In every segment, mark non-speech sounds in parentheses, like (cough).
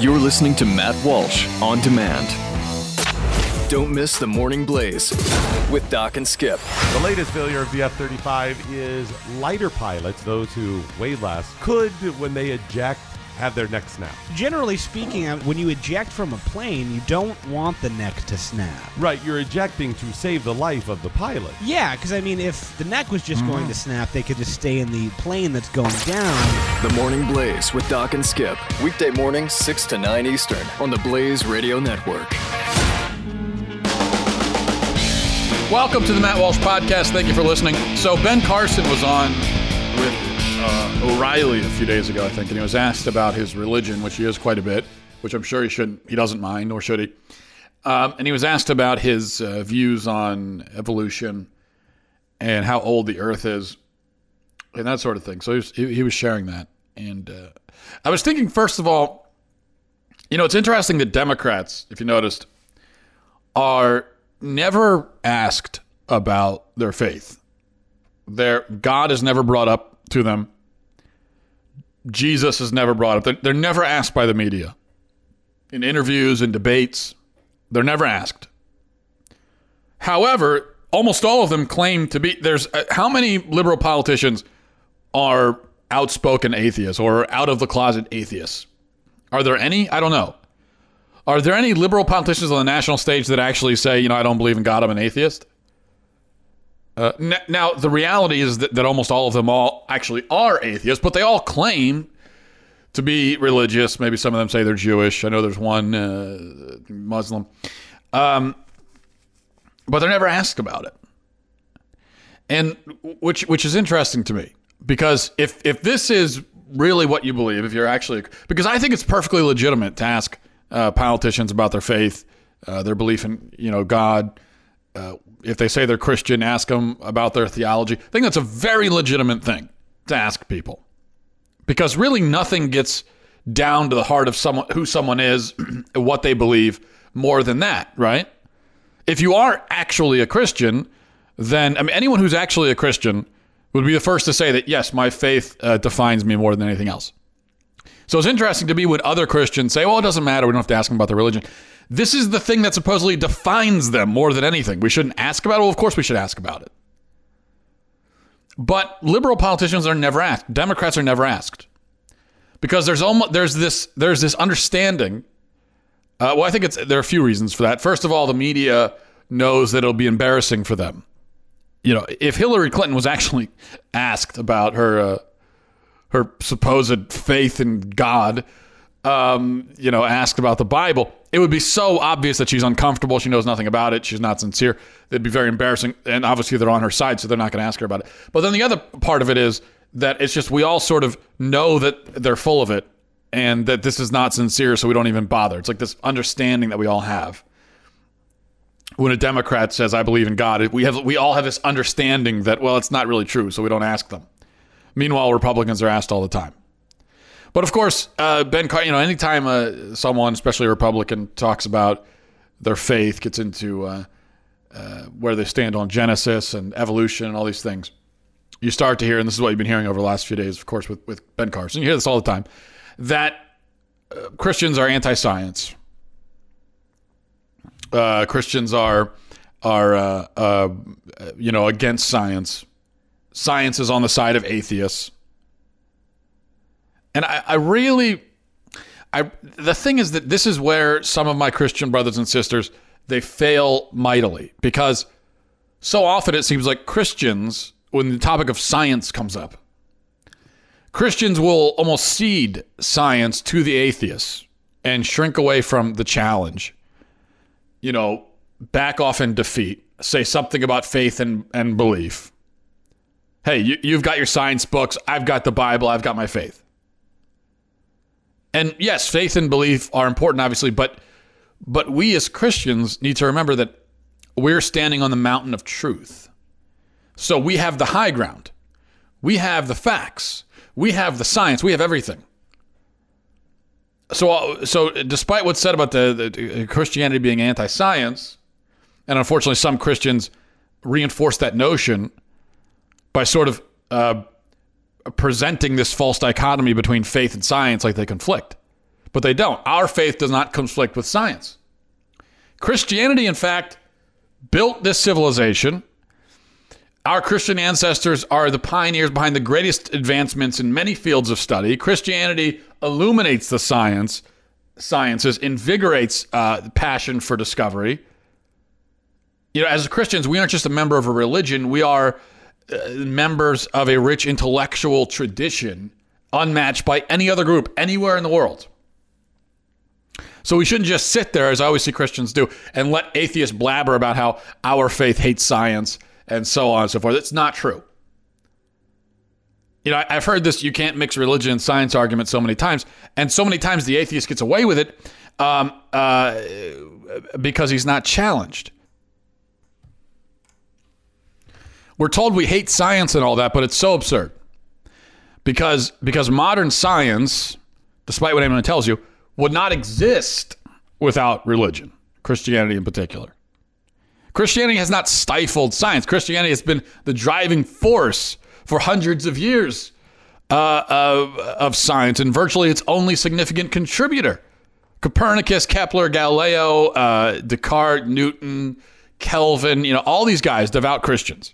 You're listening to Matt Walsh on demand. Don't miss the Morning Blaze with Doc and Skip. The latest failure of the F 35 is lighter pilots, those who weigh less, could, when they eject, have their neck snap. Generally speaking, uh, when you eject from a plane, you don't want the neck to snap. Right, you're ejecting to save the life of the pilot. Yeah, because I mean, if the neck was just going to snap, they could just stay in the plane that's going down. The Morning Blaze with Doc and Skip. Weekday mornings, 6 to 9 Eastern on the Blaze Radio Network. Welcome to the Matt Walsh Podcast. Thank you for listening. So, Ben Carson was on with uh, O'Reilly a few days ago, I think, and he was asked about his religion, which he is quite a bit, which I'm sure he shouldn't, he doesn't mind, nor should he. Um, and he was asked about his uh, views on evolution and how old the Earth is, and that sort of thing. So he was, he, he was sharing that, and uh, I was thinking, first of all, you know, it's interesting that Democrats, if you noticed, are never asked about their faith. Their God is never brought up to them. Jesus is never brought up. They're, they're never asked by the media. In interviews and debates, they're never asked. However, almost all of them claim to be there's uh, how many liberal politicians are outspoken atheists or out of the closet atheists? Are there any? I don't know. Are there any liberal politicians on the national stage that actually say, you know, I don't believe in God, I'm an atheist? Uh, n- now, the reality is that, that almost all of them all actually are atheists, but they all claim to be religious. Maybe some of them say they're Jewish. I know there's one uh, Muslim. Um, but they're never asked about it. And which which is interesting to me because if if this is really what you believe, if you're actually because I think it's perfectly legitimate to ask uh, politicians about their faith, uh, their belief in you know God. Uh, if they say they're Christian, ask them about their theology. I think that's a very legitimate thing to ask people, because really nothing gets down to the heart of someone who someone is, (clears throat) what they believe, more than that, right? If you are actually a Christian, then I mean anyone who's actually a Christian would be the first to say that yes, my faith uh, defines me more than anything else. So it's interesting to me when other Christians say, well, it doesn't matter. We don't have to ask them about their religion. This is the thing that supposedly defines them more than anything. We shouldn't ask about it. Well, of course we should ask about it. But liberal politicians are never asked. Democrats are never asked. Because there's almost there's this there's this understanding. Uh, well, I think it's there are a few reasons for that. First of all, the media knows that it'll be embarrassing for them. You know, if Hillary Clinton was actually (laughs) asked about her uh, her supposed faith in God, um, you know, asked about the Bible, it would be so obvious that she's uncomfortable. She knows nothing about it. She's not sincere. It'd be very embarrassing. And obviously, they're on her side, so they're not going to ask her about it. But then the other part of it is that it's just we all sort of know that they're full of it and that this is not sincere, so we don't even bother. It's like this understanding that we all have. When a Democrat says, "I believe in God," we have we all have this understanding that well, it's not really true, so we don't ask them. Meanwhile, Republicans are asked all the time. But of course, uh, Ben, Car- you know, anytime uh, someone, especially a Republican, talks about their faith, gets into uh, uh, where they stand on Genesis and evolution and all these things, you start to hear, and this is what you've been hearing over the last few days, of course, with, with Ben Carson. You hear this all the time that uh, Christians are anti-science. Uh, Christians are are you know against science. Science is on the side of atheists. And I, I really, I the thing is that this is where some of my Christian brothers and sisters they fail mightily because so often it seems like Christians, when the topic of science comes up, Christians will almost cede science to the atheists and shrink away from the challenge. You know, back off in defeat, say something about faith and, and belief. Hey, you, you've got your science books. I've got the Bible. I've got my faith. And yes, faith and belief are important, obviously, but but we as Christians need to remember that we're standing on the mountain of truth. So we have the high ground. We have the facts. We have the science. We have everything. So, uh, so despite what's said about the, the Christianity being anti-science, and unfortunately some Christians reinforce that notion by sort of uh, presenting this false dichotomy between faith and science like they conflict. but they don't. Our faith does not conflict with science. Christianity, in fact, built this civilization. Our Christian ancestors are the pioneers behind the greatest advancements in many fields of study. Christianity illuminates the science, sciences, invigorates uh, passion for discovery. You know, as Christians, we aren't just a member of a religion; we are members of a rich intellectual tradition, unmatched by any other group anywhere in the world. So we shouldn't just sit there, as I always see Christians do, and let atheists blabber about how our faith hates science and so on and so forth. It's not true. You know, I've heard this you can't mix religion and science argument so many times, and so many times the atheist gets away with it um, uh, because he's not challenged. We're told we hate science and all that, but it's so absurd because because modern science, despite what anyone tells you, would not exist without religion, Christianity in particular. Christianity has not stifled science. Christianity has been the driving force for hundreds of years uh, of, of science and virtually its only significant contributor. Copernicus, Kepler, Galileo, uh, Descartes, Newton, Kelvin, you know, all these guys, devout Christians.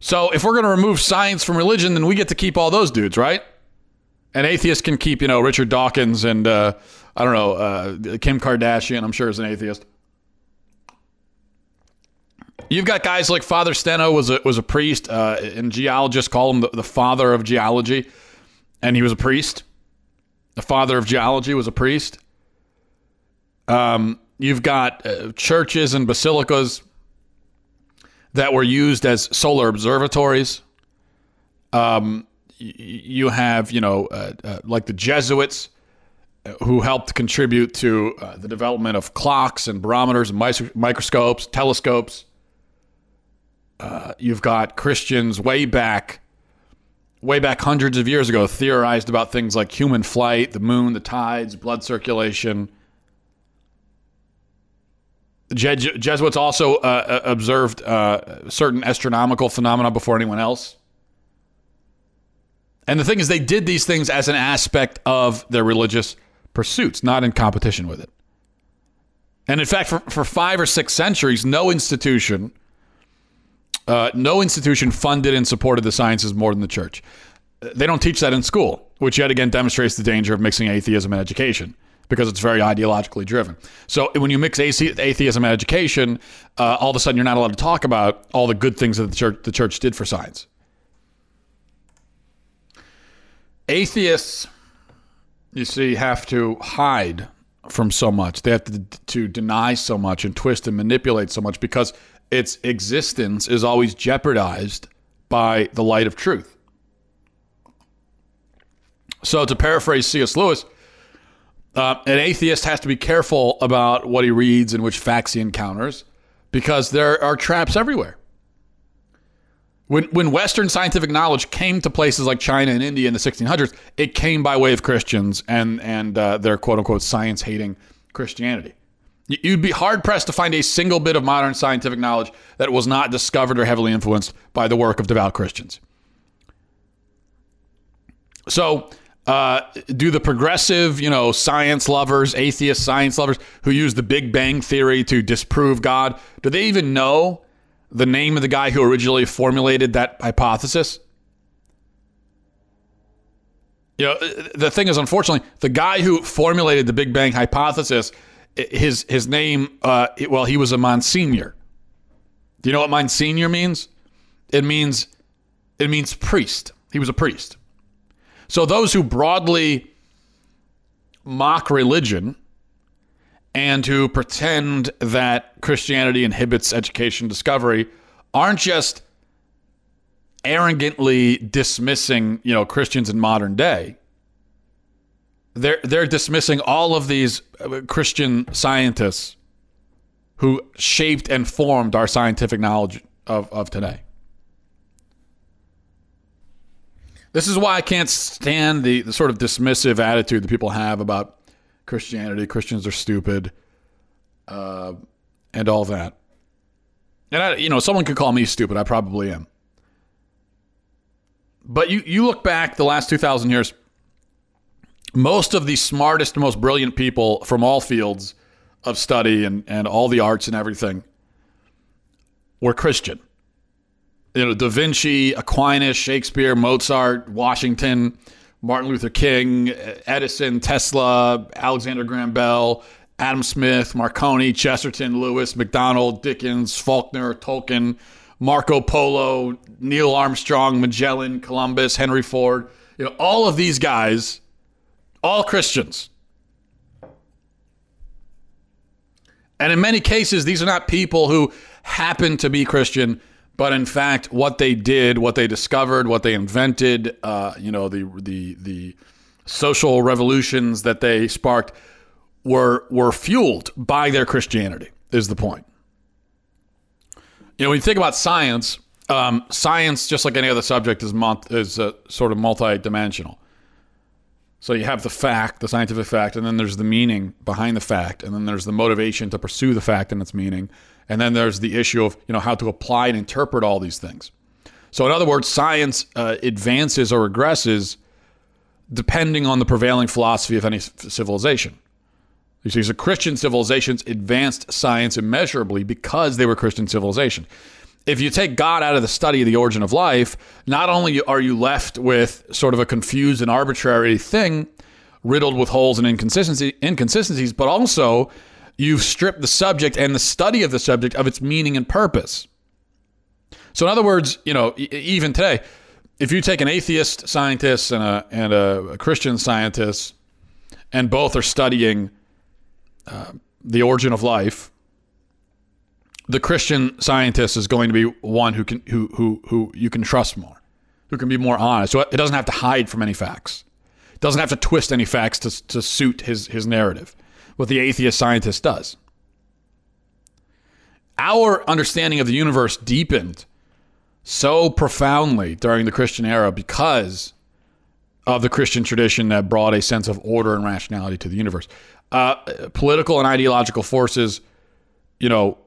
So if we're going to remove science from religion, then we get to keep all those dudes, right? And atheists can keep, you know, Richard Dawkins and, uh, I don't know, uh, Kim Kardashian, I'm sure is an atheist. You've got guys like Father Steno was a, was a priest, uh, and geologists call him the, the father of geology, and he was a priest. The father of geology was a priest. Um, you've got uh, churches and basilicas that were used as solar observatories. Um, you have, you know, uh, uh, like the Jesuits uh, who helped contribute to uh, the development of clocks and barometers and mis- microscopes, telescopes. Uh, you've got Christians way back, way back hundreds of years ago, theorized about things like human flight, the moon, the tides, blood circulation. Jesuits also uh, uh, observed uh, certain astronomical phenomena before anyone else. And the thing is, they did these things as an aspect of their religious pursuits, not in competition with it. And in fact, for, for five or six centuries, no institution uh, no institution funded and supported the sciences more than the church. They don't teach that in school, which yet again demonstrates the danger of mixing atheism and education because it's very ideologically driven. So when you mix atheism and education, uh, all of a sudden you're not allowed to talk about all the good things that the church, the church did for science. Atheists, you see, have to hide from so much. They have to, to deny so much and twist and manipulate so much because its existence is always jeopardized by the light of truth. So, to paraphrase C.S. Lewis, uh, an atheist has to be careful about what he reads and which facts he encounters because there are traps everywhere. When, when Western scientific knowledge came to places like China and India in the 1600s, it came by way of Christians and, and uh, their quote unquote science hating Christianity. You'd be hard pressed to find a single bit of modern scientific knowledge that was not discovered or heavily influenced by the work of devout Christians. So, uh, do the progressive, you know, science lovers, atheist science lovers who use the Big Bang theory to disprove God, do they even know the name of the guy who originally formulated that hypothesis? You know, the thing is, unfortunately, the guy who formulated the Big Bang hypothesis his his name uh, well he was a monsignor. Do you know what monsignor means? It means it means priest. He was a priest so those who broadly mock religion and who pretend that christianity inhibits education discovery aren't just arrogantly dismissing you know christians in modern day they're they're dismissing all of these uh, Christian scientists who shaped and formed our scientific knowledge of, of today. This is why I can't stand the, the sort of dismissive attitude that people have about Christianity. Christians are stupid, uh, and all that. And I, you know, someone could call me stupid. I probably am. But you, you look back the last two thousand years most of the smartest, most brilliant people from all fields of study and, and all the arts and everything were Christian. You know, Da Vinci, Aquinas, Shakespeare, Mozart, Washington, Martin Luther King, Edison, Tesla, Alexander Graham Bell, Adam Smith, Marconi, Chesterton, Lewis, MacDonald, Dickens, Faulkner, Tolkien, Marco Polo, Neil Armstrong, Magellan, Columbus, Henry Ford. You know, all of these guys, all Christians. And in many cases, these are not people who happen to be Christian, but in fact, what they did, what they discovered, what they invented, uh, you know, the the the social revolutions that they sparked were were fueled by their Christianity. Is the point? You know, when you think about science, um, science, just like any other subject, is mon- is uh, sort of multi-dimensional. So you have the fact, the scientific fact, and then there's the meaning behind the fact, and then there's the motivation to pursue the fact and its meaning, and then there's the issue of you know how to apply and interpret all these things. So in other words, science uh, advances or regresses depending on the prevailing philosophy of any civilization. You see, so Christian civilizations advanced science immeasurably because they were Christian civilization if you take God out of the study of the origin of life, not only are you left with sort of a confused and arbitrary thing riddled with holes and inconsistency, inconsistencies, but also you've stripped the subject and the study of the subject of its meaning and purpose. So, in other words, you know, even today, if you take an atheist scientist and a, and a Christian scientist, and both are studying uh, the origin of life, the Christian scientist is going to be one who can who who who you can trust more, who can be more honest. So it doesn't have to hide from any facts. It doesn't have to twist any facts to to suit his his narrative. What the atheist scientist does. Our understanding of the universe deepened so profoundly during the Christian era because of the Christian tradition that brought a sense of order and rationality to the universe. Uh, political and ideological forces, you know,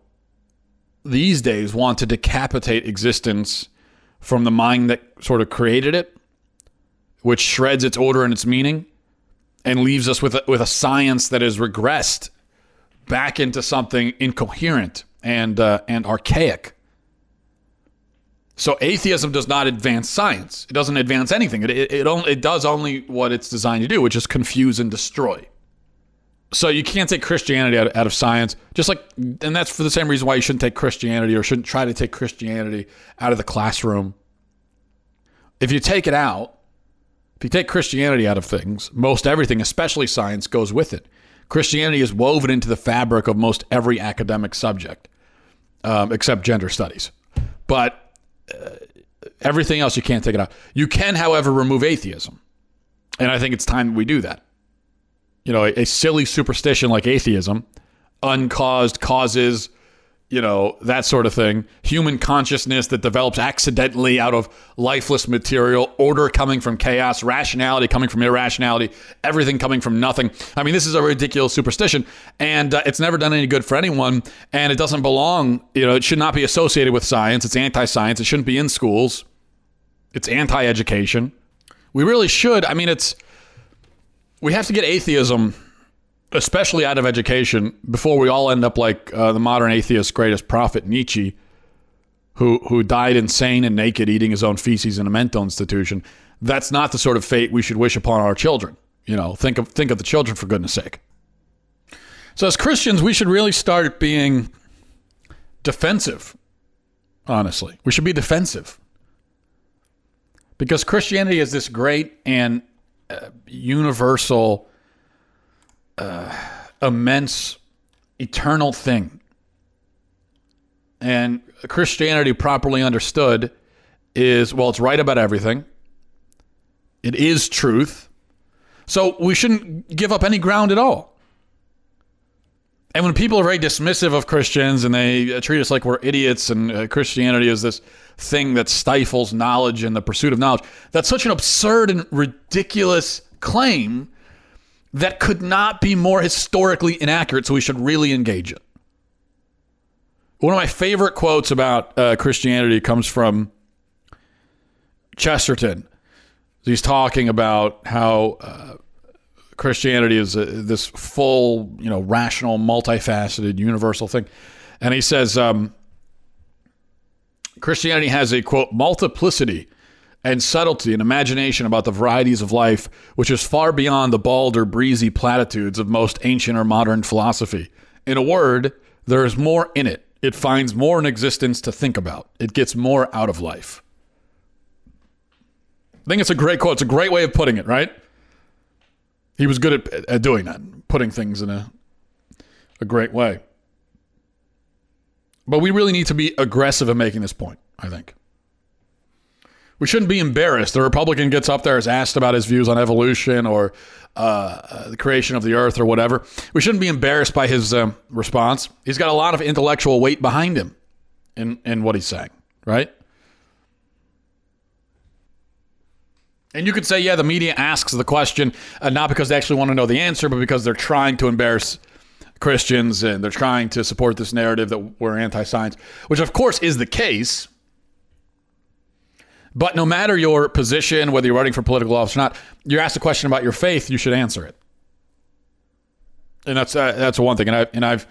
these days want to decapitate existence from the mind that sort of created it, which shreds its order and its meaning, and leaves us with a, with a science that is regressed back into something incoherent and uh, and archaic. So atheism does not advance science. It doesn't advance anything. It it, it, only, it does only what it's designed to do, which is confuse and destroy. So you can't take Christianity out, out of science, just like, and that's for the same reason why you shouldn't take Christianity or shouldn't try to take Christianity out of the classroom. If you take it out, if you take Christianity out of things, most everything, especially science, goes with it. Christianity is woven into the fabric of most every academic subject, um, except gender studies. But uh, everything else, you can't take it out. You can, however, remove atheism. And I think it's time we do that you know, a, a silly superstition like atheism, uncaused causes, you know, that sort of thing, human consciousness that develops accidentally out of lifeless material, order coming from chaos, rationality coming from irrationality, everything coming from nothing. I mean, this is a ridiculous superstition, and uh, it's never done any good for anyone, and it doesn't belong, you know, it should not be associated with science. It's anti science. It shouldn't be in schools. It's anti education. We really should. I mean, it's we have to get atheism, especially out of education, before we all end up like uh, the modern atheist's greatest prophet, Nietzsche, who, who died insane and naked eating his own feces in a mental institution. That's not the sort of fate we should wish upon our children. You know, think of, think of the children for goodness sake. So, as Christians, we should really start being defensive, honestly. We should be defensive. Because Christianity is this great and universal, uh, immense, eternal thing. And Christianity, properly understood, is well, it's right about everything. It is truth. So we shouldn't give up any ground at all. And when people are very dismissive of Christians and they treat us like we're idiots and uh, Christianity is this thing that stifles knowledge and the pursuit of knowledge, that's such an absurd and ridiculous claim that could not be more historically inaccurate, so we should really engage it. One of my favorite quotes about uh, Christianity comes from Chesterton. He's talking about how uh, Christianity is a, this full, you know, rational, multifaceted, universal thing. And he says um, Christianity has a quote multiplicity and subtlety and imagination about the varieties of life, which is far beyond the bald or breezy platitudes of most ancient or modern philosophy. In a word, there is more in it. It finds more in existence to think about. It gets more out of life. I think it's a great quote. It's a great way of putting it, right? He was good at, at doing that, putting things in a, a great way. But we really need to be aggressive in making this point, I think. We shouldn't be embarrassed. The Republican gets up there, is asked about his views on evolution or uh, the creation of the earth or whatever. We shouldn't be embarrassed by his um, response. He's got a lot of intellectual weight behind him in, in what he's saying, right? And you could say, yeah, the media asks the question uh, not because they actually want to know the answer, but because they're trying to embarrass Christians and they're trying to support this narrative that we're anti science, which of course is the case. But no matter your position, whether you're running for political office or not, you're asked a question about your faith, you should answer it. And that's uh, that's one thing. And I and I've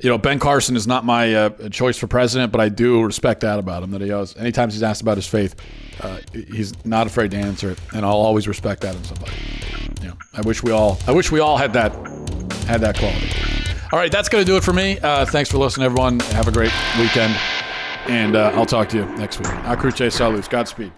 you know Ben Carson is not my uh, choice for president, but I do respect that about him. That he always, anytime he's asked about his faith, uh, he's not afraid to answer it, and I'll always respect that in somebody. Yeah, I wish we all I wish we all had that had that quality. All right, that's going to do it for me. Uh, thanks for listening, everyone. Have a great weekend, and uh, I'll talk to you next week. Akruche Salus. Godspeed.